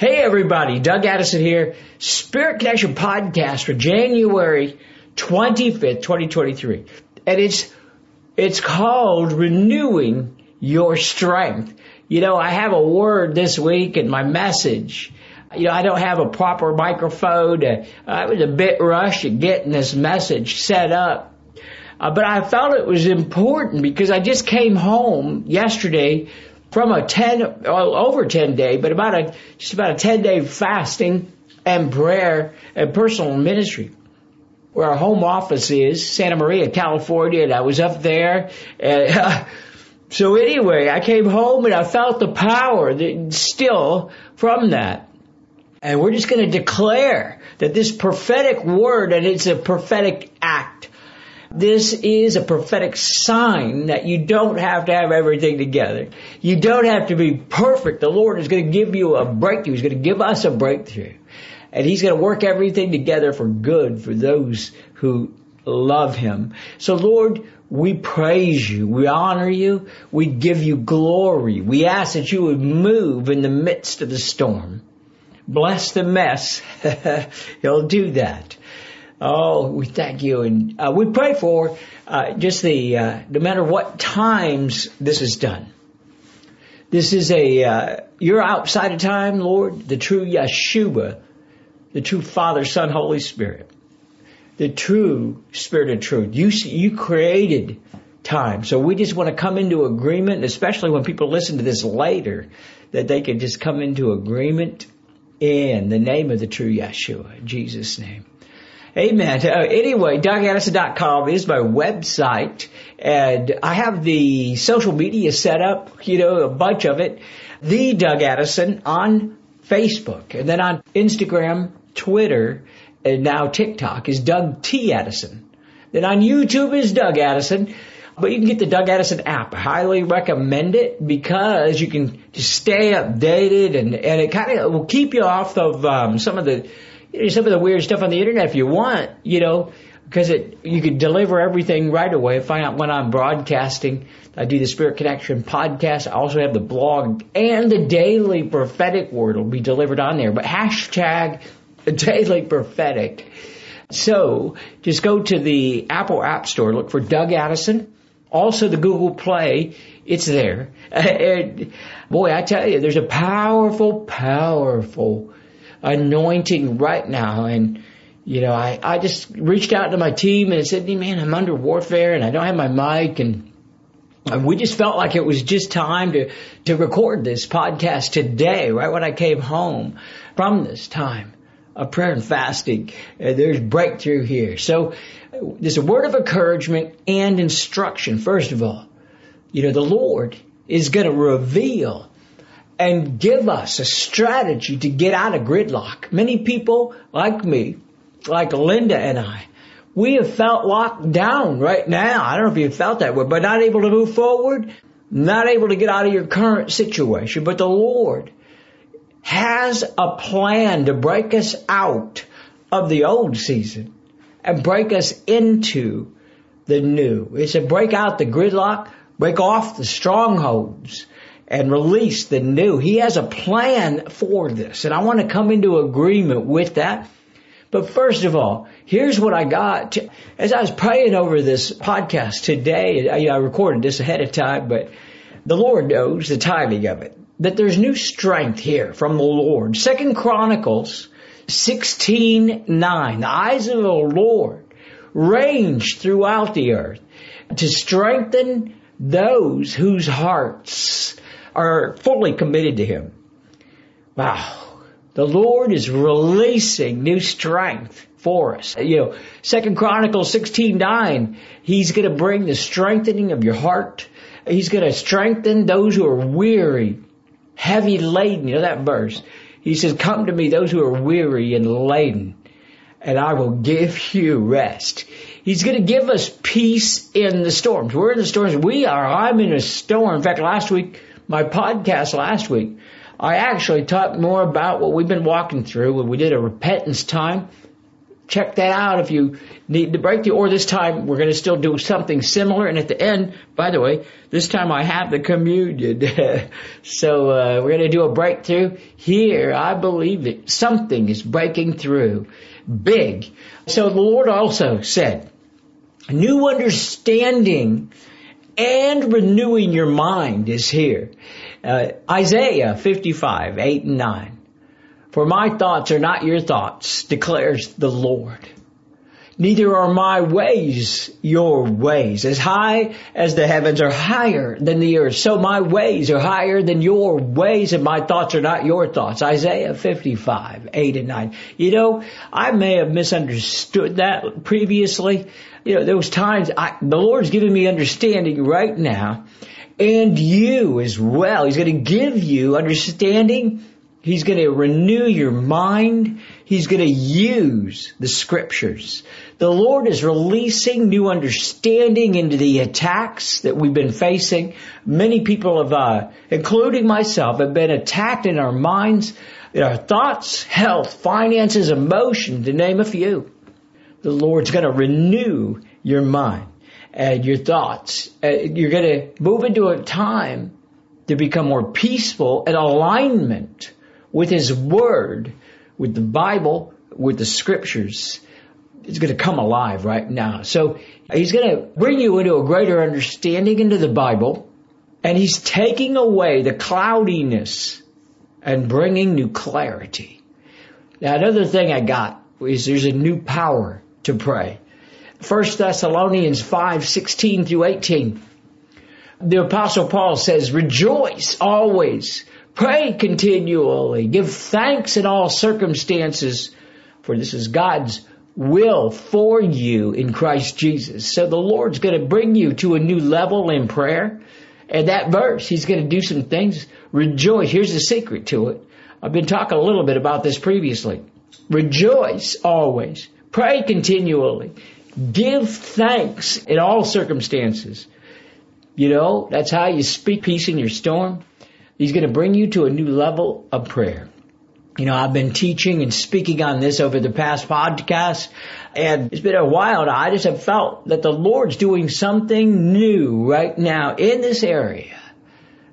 Hey everybody, Doug Addison here, Spirit Connection podcast for January 25th, 2023. And it's, it's called renewing your strength. You know, I have a word this week in my message. You know, I don't have a proper microphone. Uh, I was a bit rushed at getting this message set up. Uh, but I felt it was important because I just came home yesterday from a 10, well, over 10 day, but about a, just about a 10 day fasting and prayer and personal ministry where our home office is, Santa Maria, California, and I was up there. And, uh, so anyway, I came home and I felt the power that still from that. And we're just going to declare that this prophetic word, and it's a prophetic act, this is a prophetic sign that you don't have to have everything together. You don't have to be perfect. The Lord is going to give you a breakthrough. He's going to give us a breakthrough. And He's going to work everything together for good for those who love Him. So Lord, we praise you. We honor you. We give you glory. We ask that you would move in the midst of the storm. Bless the mess. He'll do that. Oh, we thank you, and uh, we pray for uh, just the uh, no matter what times this is done. This is a uh, you're outside of time, Lord, the true Yeshua, the true Father, Son, Holy Spirit, the true Spirit of truth. You you created time, so we just want to come into agreement, especially when people listen to this later, that they can just come into agreement in the name of the true Yeshua, Jesus' name. Amen. Uh, anyway, DougAddison.com is my website and I have the social media set up, you know, a bunch of it. The Doug Addison on Facebook and then on Instagram, Twitter, and now TikTok is Doug T. Addison. Then on YouTube is Doug Addison. But you can get the Doug Addison app. I highly recommend it because you can just stay updated and, and it kind of will keep you off of um, some of the some of the weird stuff on the internet if you want, you know, because it you could deliver everything right away. Find out when I'm broadcasting. I do the Spirit Connection podcast. I also have the blog and the daily prophetic word will be delivered on there. But hashtag daily prophetic. So just go to the Apple App Store, look for Doug Addison. Also the Google Play, it's there. And boy, I tell you, there's a powerful, powerful anointing right now. And, you know, I, I just reached out to my team and said, hey, man, I'm under warfare and I don't have my mic and, and we just felt like it was just time to, to record this podcast today, right when I came home from this time of prayer and fasting. Uh, there's breakthrough here. So there's a word of encouragement and instruction. First of all, you know, the Lord is going to reveal and give us a strategy to get out of gridlock. Many people like me, like Linda and I, we have felt locked down right now. I don't know if you felt that way, but not able to move forward, not able to get out of your current situation. But the Lord has a plan to break us out of the old season and break us into the new. It's to break out the gridlock, break off the strongholds, and release the new. He has a plan for this and I want to come into agreement with that. But first of all, here's what I got. As I was praying over this podcast today, I recorded this ahead of time, but the Lord knows the timing of it. That there's new strength here from the Lord. Second Chronicles 16, 9. The eyes of the Lord range throughout the earth to strengthen those whose hearts are fully committed to Him. Wow. The Lord is releasing new strength for us. You know, Second Chronicles 16, 9, He's gonna bring the strengthening of your heart. He's gonna strengthen those who are weary, heavy laden. You know that verse? He says, come to me, those who are weary and laden, and I will give you rest. He's going to give us peace in the storms. We're in the storms. We are. I'm in a storm. In fact, last week, my podcast last week, I actually talked more about what we've been walking through when we did a repentance time. Check that out if you need to break the. Or this time we're going to still do something similar. And at the end, by the way, this time I have the communion. so uh, we're going to do a breakthrough here. I believe that something is breaking through big. So the Lord also said, new understanding and renewing your mind is here. Uh, Isaiah 55, 8 and 9. For my thoughts are not your thoughts, declares the Lord. Neither are my ways your ways. As high as the heavens are higher than the earth, so my ways are higher than your ways and my thoughts are not your thoughts. Isaiah 55, 8 and 9. You know, I may have misunderstood that previously. You know, there was times I, the Lord's giving me understanding right now and you as well. He's going to give you understanding He's going to renew your mind. He's going to use the scriptures. The Lord is releasing new understanding into the attacks that we've been facing. Many people have, uh, including myself, have been attacked in our minds, in our thoughts, health, finances, emotion, to name a few. The Lord's going to renew your mind and your thoughts. Uh, you're going to move into a time to become more peaceful and alignment with His Word, with the Bible, with the Scriptures, it's going to come alive right now. So He's going to bring you into a greater understanding into the Bible, and He's taking away the cloudiness and bringing new clarity. Now another thing I got is there's a new power to pray. 1 Thessalonians 5, 16 through 18. The apostle Paul says, rejoice always, Pray continually. Give thanks in all circumstances, for this is God's will for you in Christ Jesus. So the Lord's going to bring you to a new level in prayer. And that verse, He's going to do some things. Rejoice. Here's the secret to it. I've been talking a little bit about this previously. Rejoice always. Pray continually. Give thanks in all circumstances. You know, that's how you speak peace in your storm. He's going to bring you to a new level of prayer. You know, I've been teaching and speaking on this over the past podcasts, and it's been a while. I just have felt that the Lord's doing something new right now in this area.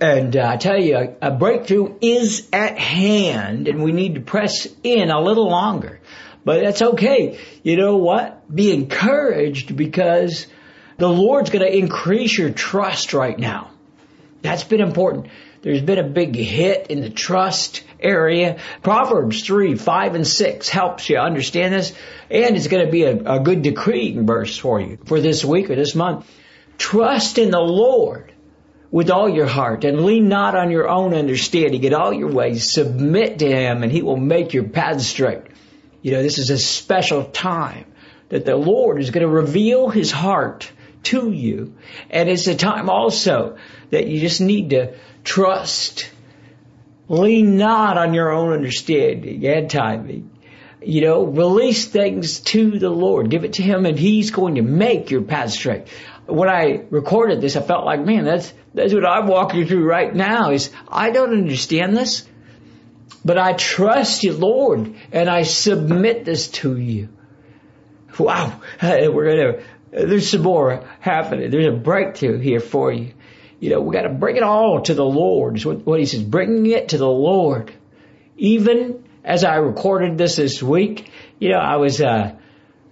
And uh, I tell you, a, a breakthrough is at hand, and we need to press in a little longer. But that's okay. You know what? Be encouraged because the Lord's going to increase your trust right now. That's been important. There's been a big hit in the trust area. Proverbs 3, 5, and 6 helps you understand this. And it's going to be a, a good decreeing verse for you for this week or this month. Trust in the Lord with all your heart and lean not on your own understanding. In all your ways, submit to Him and He will make your paths straight. You know, this is a special time that the Lord is going to reveal His heart to you. And it's a time also that you just need to Trust. Lean not on your own understanding and timing. You know, release things to the Lord. Give it to Him and He's going to make your path straight. When I recorded this, I felt like, man, that's, that's what I'm walking through right now is I don't understand this, but I trust you, Lord, and I submit this to you. Wow. We're going to, there's some more happening. There's a breakthrough here for you you know, we got to bring it all to the Lord. Is what, what he says, bringing it to the Lord. Even as I recorded this this week, you know, I was, uh,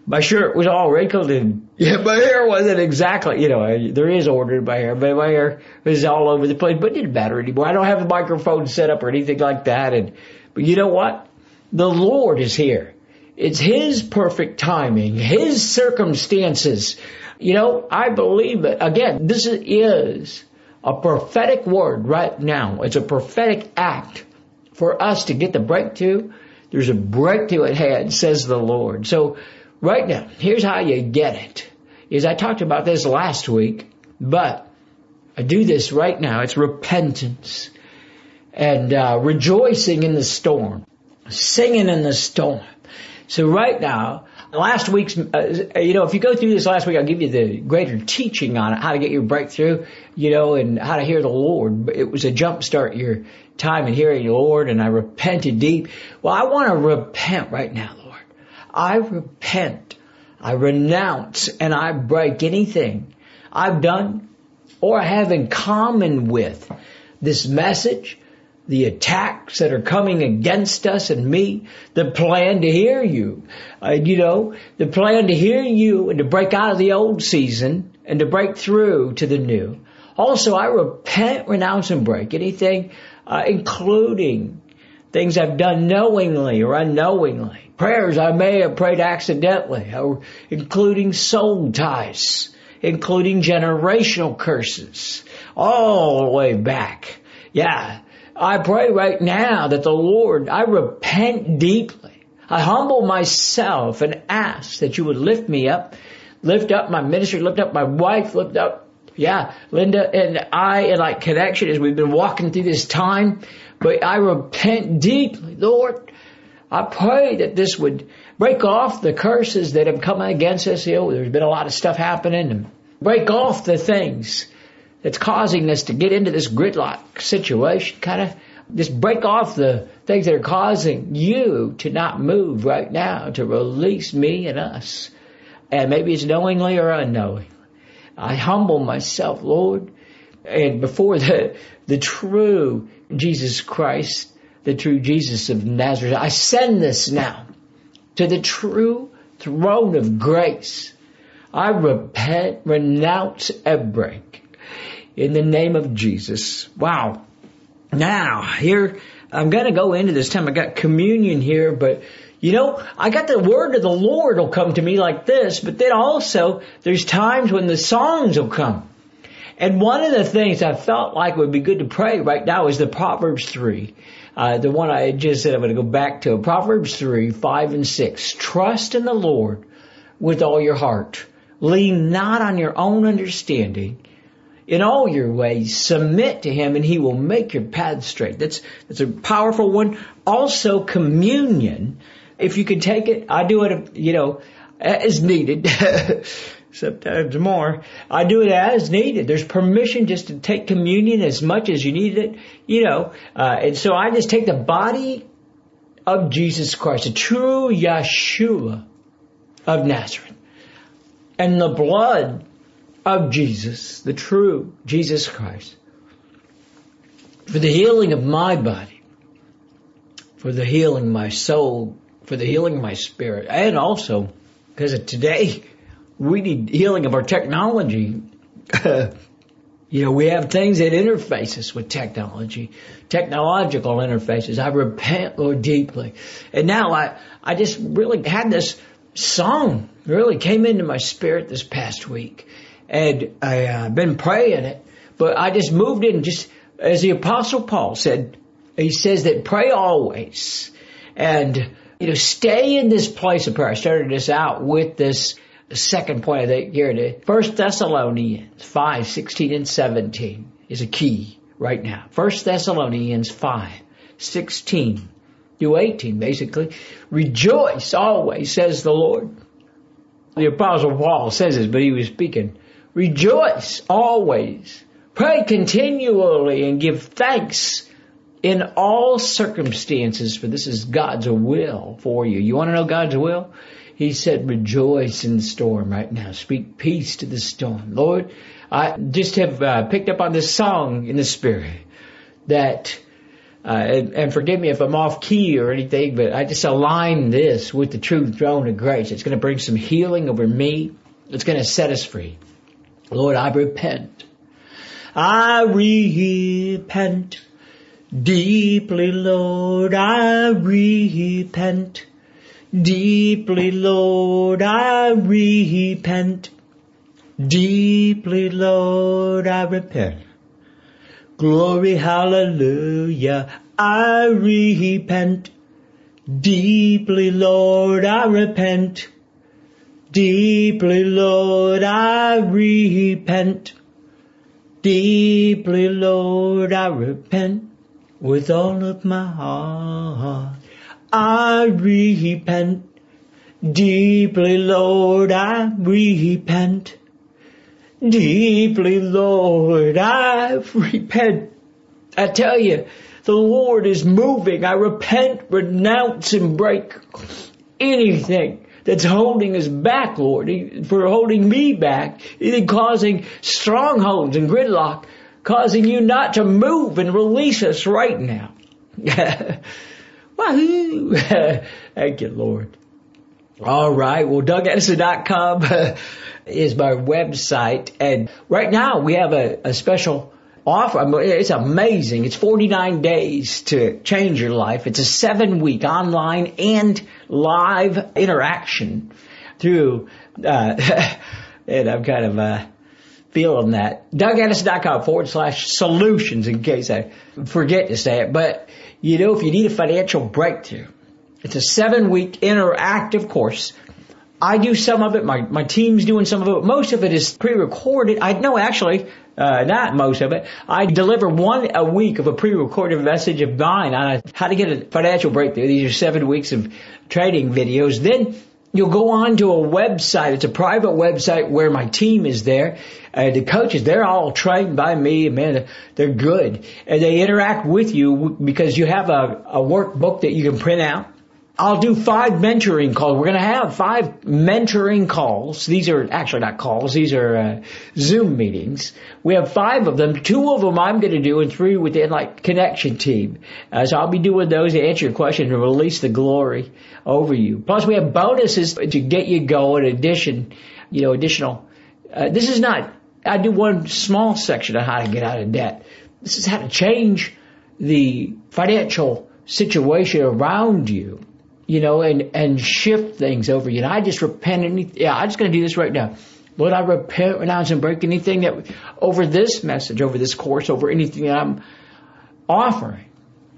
my shirt was all wrinkled and yeah, my hair wasn't exactly, you know, there is order in my hair, but my hair was all over the place, but it didn't matter anymore. I don't have a microphone set up or anything like that. And, but you know what? The Lord is here. It's His perfect timing, His circumstances. You know, I believe that, again, this is a prophetic word right now. It's a prophetic act for us to get the breakthrough. There's a breakthrough at hand, says the Lord. So right now, here's how you get it. Is I talked about this last week, but I do this right now. It's repentance and uh, rejoicing in the storm, singing in the storm. So right now, last week's, uh, you know, if you go through this last week, I'll give you the greater teaching on it, how to get your breakthrough, you know, and how to hear the Lord. It was a jump start your time in hearing the Lord and I repented deep. Well, I want to repent right now, Lord. I repent. I renounce and I break anything I've done or have in common with this message the attacks that are coming against us and me, the plan to hear you, uh, you know, the plan to hear you and to break out of the old season and to break through to the new. Also, I repent, renounce, and break anything, uh, including things I've done knowingly or unknowingly, prayers I may have prayed accidentally, or including soul ties, including generational curses, all the way back. Yeah, I pray right now that the Lord, I repent deeply. I humble myself and ask that you would lift me up, lift up my ministry, lift up my wife, lift up, yeah, Linda and I InLight Connection as we've been walking through this time. But I repent deeply, Lord. I pray that this would break off the curses that have come against us. You know, there's been a lot of stuff happening and break off the things that's causing us to get into this gridlock situation, kind of just break off the things that are causing you to not move right now, to release me and us. And maybe it's knowingly or unknowingly. I humble myself, Lord, and before the, the true Jesus Christ, the true Jesus of Nazareth, I send this now to the true throne of grace. I repent, renounce, break in the name of Jesus. Wow. Now, here, I'm gonna go into this time. I got communion here, but you know, I got the word of the Lord will come to me like this, but then also there's times when the songs will come. And one of the things I felt like would be good to pray right now is the Proverbs 3. Uh, the one I just said I'm going to go back to. Proverbs 3, 5 and 6. Trust in the Lord with all your heart. Lean not on your own understanding in all your ways, submit to Him and He will make your path straight. That's, that's a powerful one. Also communion. If you can take it, I do it, you know, as needed. Sometimes more. I do it as needed. There's permission just to take communion as much as you need it, you know. Uh, and so I just take the body of Jesus Christ, the true Yeshua of Nazareth, and the blood of Jesus, the true Jesus Christ, for the healing of my body, for the healing of my soul, for the healing of my spirit, and also because today, we need healing of our technology. you know, we have things that interface us with technology, technological interfaces. I repent, Lord, deeply. And now I, I just really had this song really came into my spirit this past week and I uh, been praying it, but I just moved in just as the apostle Paul said, he says that pray always and, you know, stay in this place of prayer. I started this out with this second point of the today. First Thessalonians 5, 16 and 17 is a key right now. First Thessalonians 5, 16 to 18 basically. Rejoice always, says the Lord. The apostle Paul says this, but he was speaking Rejoice always. Pray continually and give thanks in all circumstances, for this is God's will for you. You want to know God's will? He said, rejoice in the storm right now. Speak peace to the storm. Lord, I just have uh, picked up on this song in the spirit that, uh, and, and, forgive me if I'm off key or anything, but I just align this with the true throne of grace. It's going to bring some healing over me. It's going to set us free. Lord, I repent. I repent deeply, Lord, I repent. Deeply, Lord, I repent. Deeply, Lord, I repent. Glory, hallelujah, I repent. Deeply, Lord, I repent. Deeply, Lord, I repent. Deeply, Lord, I repent with all of my heart. I repent Deeply, Lord, I repent. Deeply, Lord, I repent. I tell you, the Lord is moving. I repent, renounce, and break anything that's holding us back, Lord, for holding me back, even causing strongholds and gridlock, causing you not to move and release us right now. Wahoo! Thank you, Lord. All right. Well, DougAddison.com is my website. And right now we have a, a special offer. It's amazing. It's 49 days to change your life. It's a seven week online and live interaction through, uh, and I'm kind of, uh, feeling that. DougAddison.com forward slash solutions in case I forget to say it. But, you know, if you need a financial breakthrough, it's a seven week interactive course. I do some of it. My, my team's doing some of it. Most of it is pre-recorded. I know actually, uh, not most of it. I deliver one a week of a pre-recorded message of mine on how to get a financial breakthrough. These are seven weeks of trading videos. Then you'll go on to a website. It's a private website where my team is there. Uh, the coaches, they're all trained by me. Man, they're good. And they interact with you because you have a, a workbook that you can print out I'll do five mentoring calls. We're going to have five mentoring calls. These are actually not calls. These are uh, Zoom meetings. We have five of them. Two of them I'm going to do and three with the like connection team. Uh, so I'll be doing those to answer your question and release the glory over you. Plus we have bonuses to get you going. Addition, you know, additional. Uh, this is not, I do one small section of how to get out of debt. This is how to change the financial situation around you you know, and, and shift things over you. And I just repent any, yeah, I'm just going to do this right now. Lord, I repent, renounce, and break anything that, over this message, over this course, over anything that I'm offering.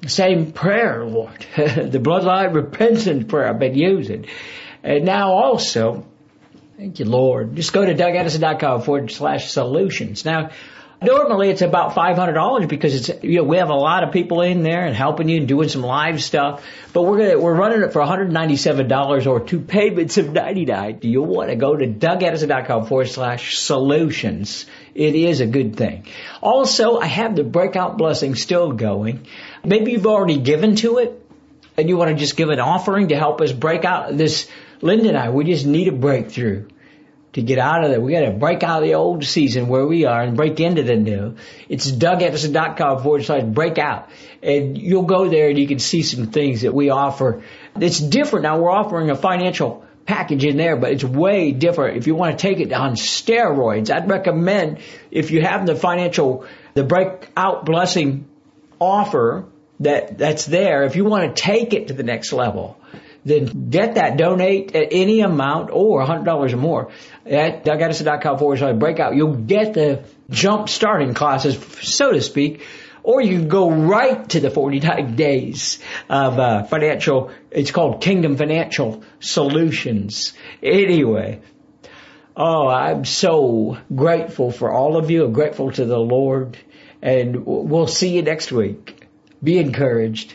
Same prayer, Lord. the bloodline repentance prayer I've been using. And now also, thank you, Lord. Just go to DougAddison.com forward slash solutions. Now, Normally it's about $500 because it's, you know, we have a lot of people in there and helping you and doing some live stuff, but we're gonna, we're running it for $197 or two payments of 99. Do you want to go to DougAddison.com forward slash solutions? It is a good thing. Also, I have the breakout blessing still going. Maybe you've already given to it and you want to just give an offering to help us break out this Linda and I, we just need a breakthrough to get out of there. We got to break out of the old season where we are and break into the new. It's DougAddison.com forward slash breakout. And you'll go there and you can see some things that we offer. It's different now. We're offering a financial package in there, but it's way different. If you want to take it on steroids, I'd recommend if you have the financial, the breakout blessing offer that, that's there, if you want to take it to the next level, then get that. Donate at any amount or $100 or more at DougAddison.com forward slash breakout. You'll get the jump starting classes, so to speak, or you can go right to the 49 days of uh, financial, it's called Kingdom Financial Solutions. Anyway, oh, I'm so grateful for all of you. I'm grateful to the Lord. And we'll see you next week. Be encouraged.